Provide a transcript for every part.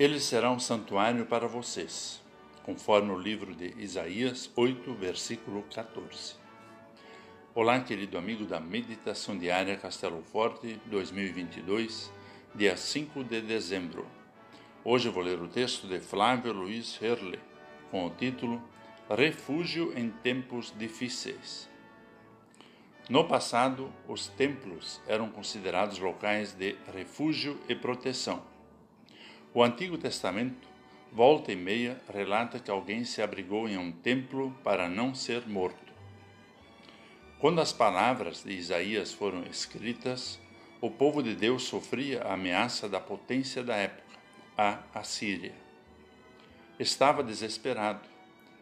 Ele será um santuário para vocês, conforme o livro de Isaías 8, versículo 14. Olá, querido amigo da Meditação Diária Castelo Forte 2022, dia 5 de dezembro. Hoje vou ler o texto de Flávio Luiz Herle, com o título Refúgio em Tempos Difíceis. No passado, os templos eram considerados locais de refúgio e proteção o Antigo Testamento, volta e meia, relata que alguém se abrigou em um templo para não ser morto. Quando as palavras de Isaías foram escritas, o povo de Deus sofria a ameaça da potência da época, a Assíria. Estava desesperado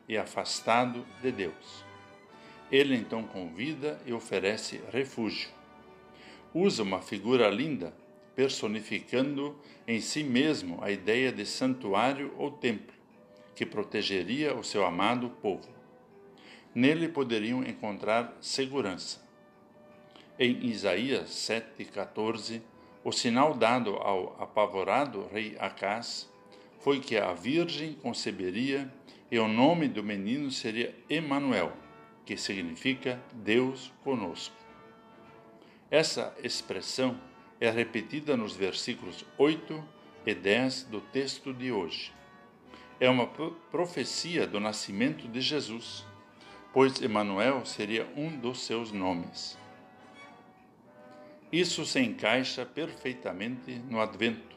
e afastado de Deus. Ele então convida e oferece refúgio. Usa uma figura linda personificando em si mesmo a ideia de santuário ou templo, que protegeria o seu amado povo. Nele poderiam encontrar segurança. Em Isaías 7,14, o sinal dado ao apavorado rei Acás foi que a Virgem conceberia e o nome do menino seria Emanuel, que significa Deus conosco. Essa expressão é repetida nos versículos 8 e 10 do texto de hoje. É uma profecia do nascimento de Jesus, pois Emanuel seria um dos seus nomes. Isso se encaixa perfeitamente no advento,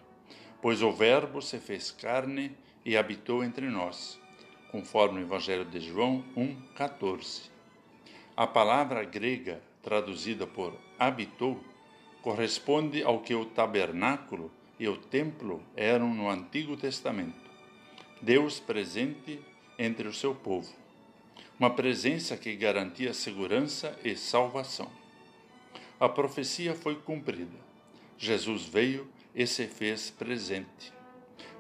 pois o Verbo se fez carne e habitou entre nós, conforme o Evangelho de João 1:14. A palavra grega traduzida por habitou corresponde ao que o tabernáculo e o templo eram no Antigo Testamento. Deus presente entre o seu povo. Uma presença que garantia segurança e salvação. A profecia foi cumprida. Jesus veio e se fez presente.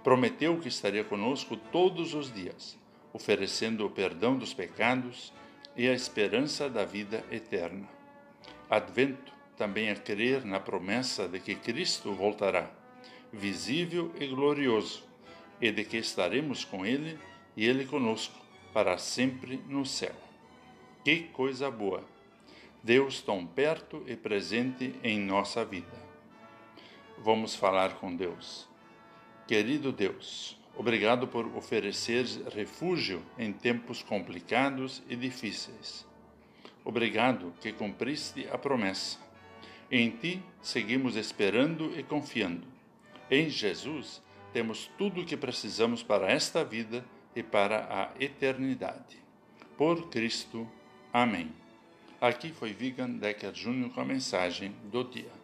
Prometeu que estaria conosco todos os dias, oferecendo o perdão dos pecados e a esperança da vida eterna. Advento também a crer na promessa de que Cristo voltará, visível e glorioso, e de que estaremos com Ele e Ele conosco, para sempre no céu. Que coisa boa! Deus tão perto e presente em nossa vida. Vamos falar com Deus. Querido Deus, obrigado por oferecer refúgio em tempos complicados e difíceis. Obrigado que cumpriste a promessa em ti seguimos esperando e confiando. Em Jesus temos tudo o que precisamos para esta vida e para a eternidade. Por Cristo. Amém. Aqui foi Vigan Decker Jr. com a mensagem do dia.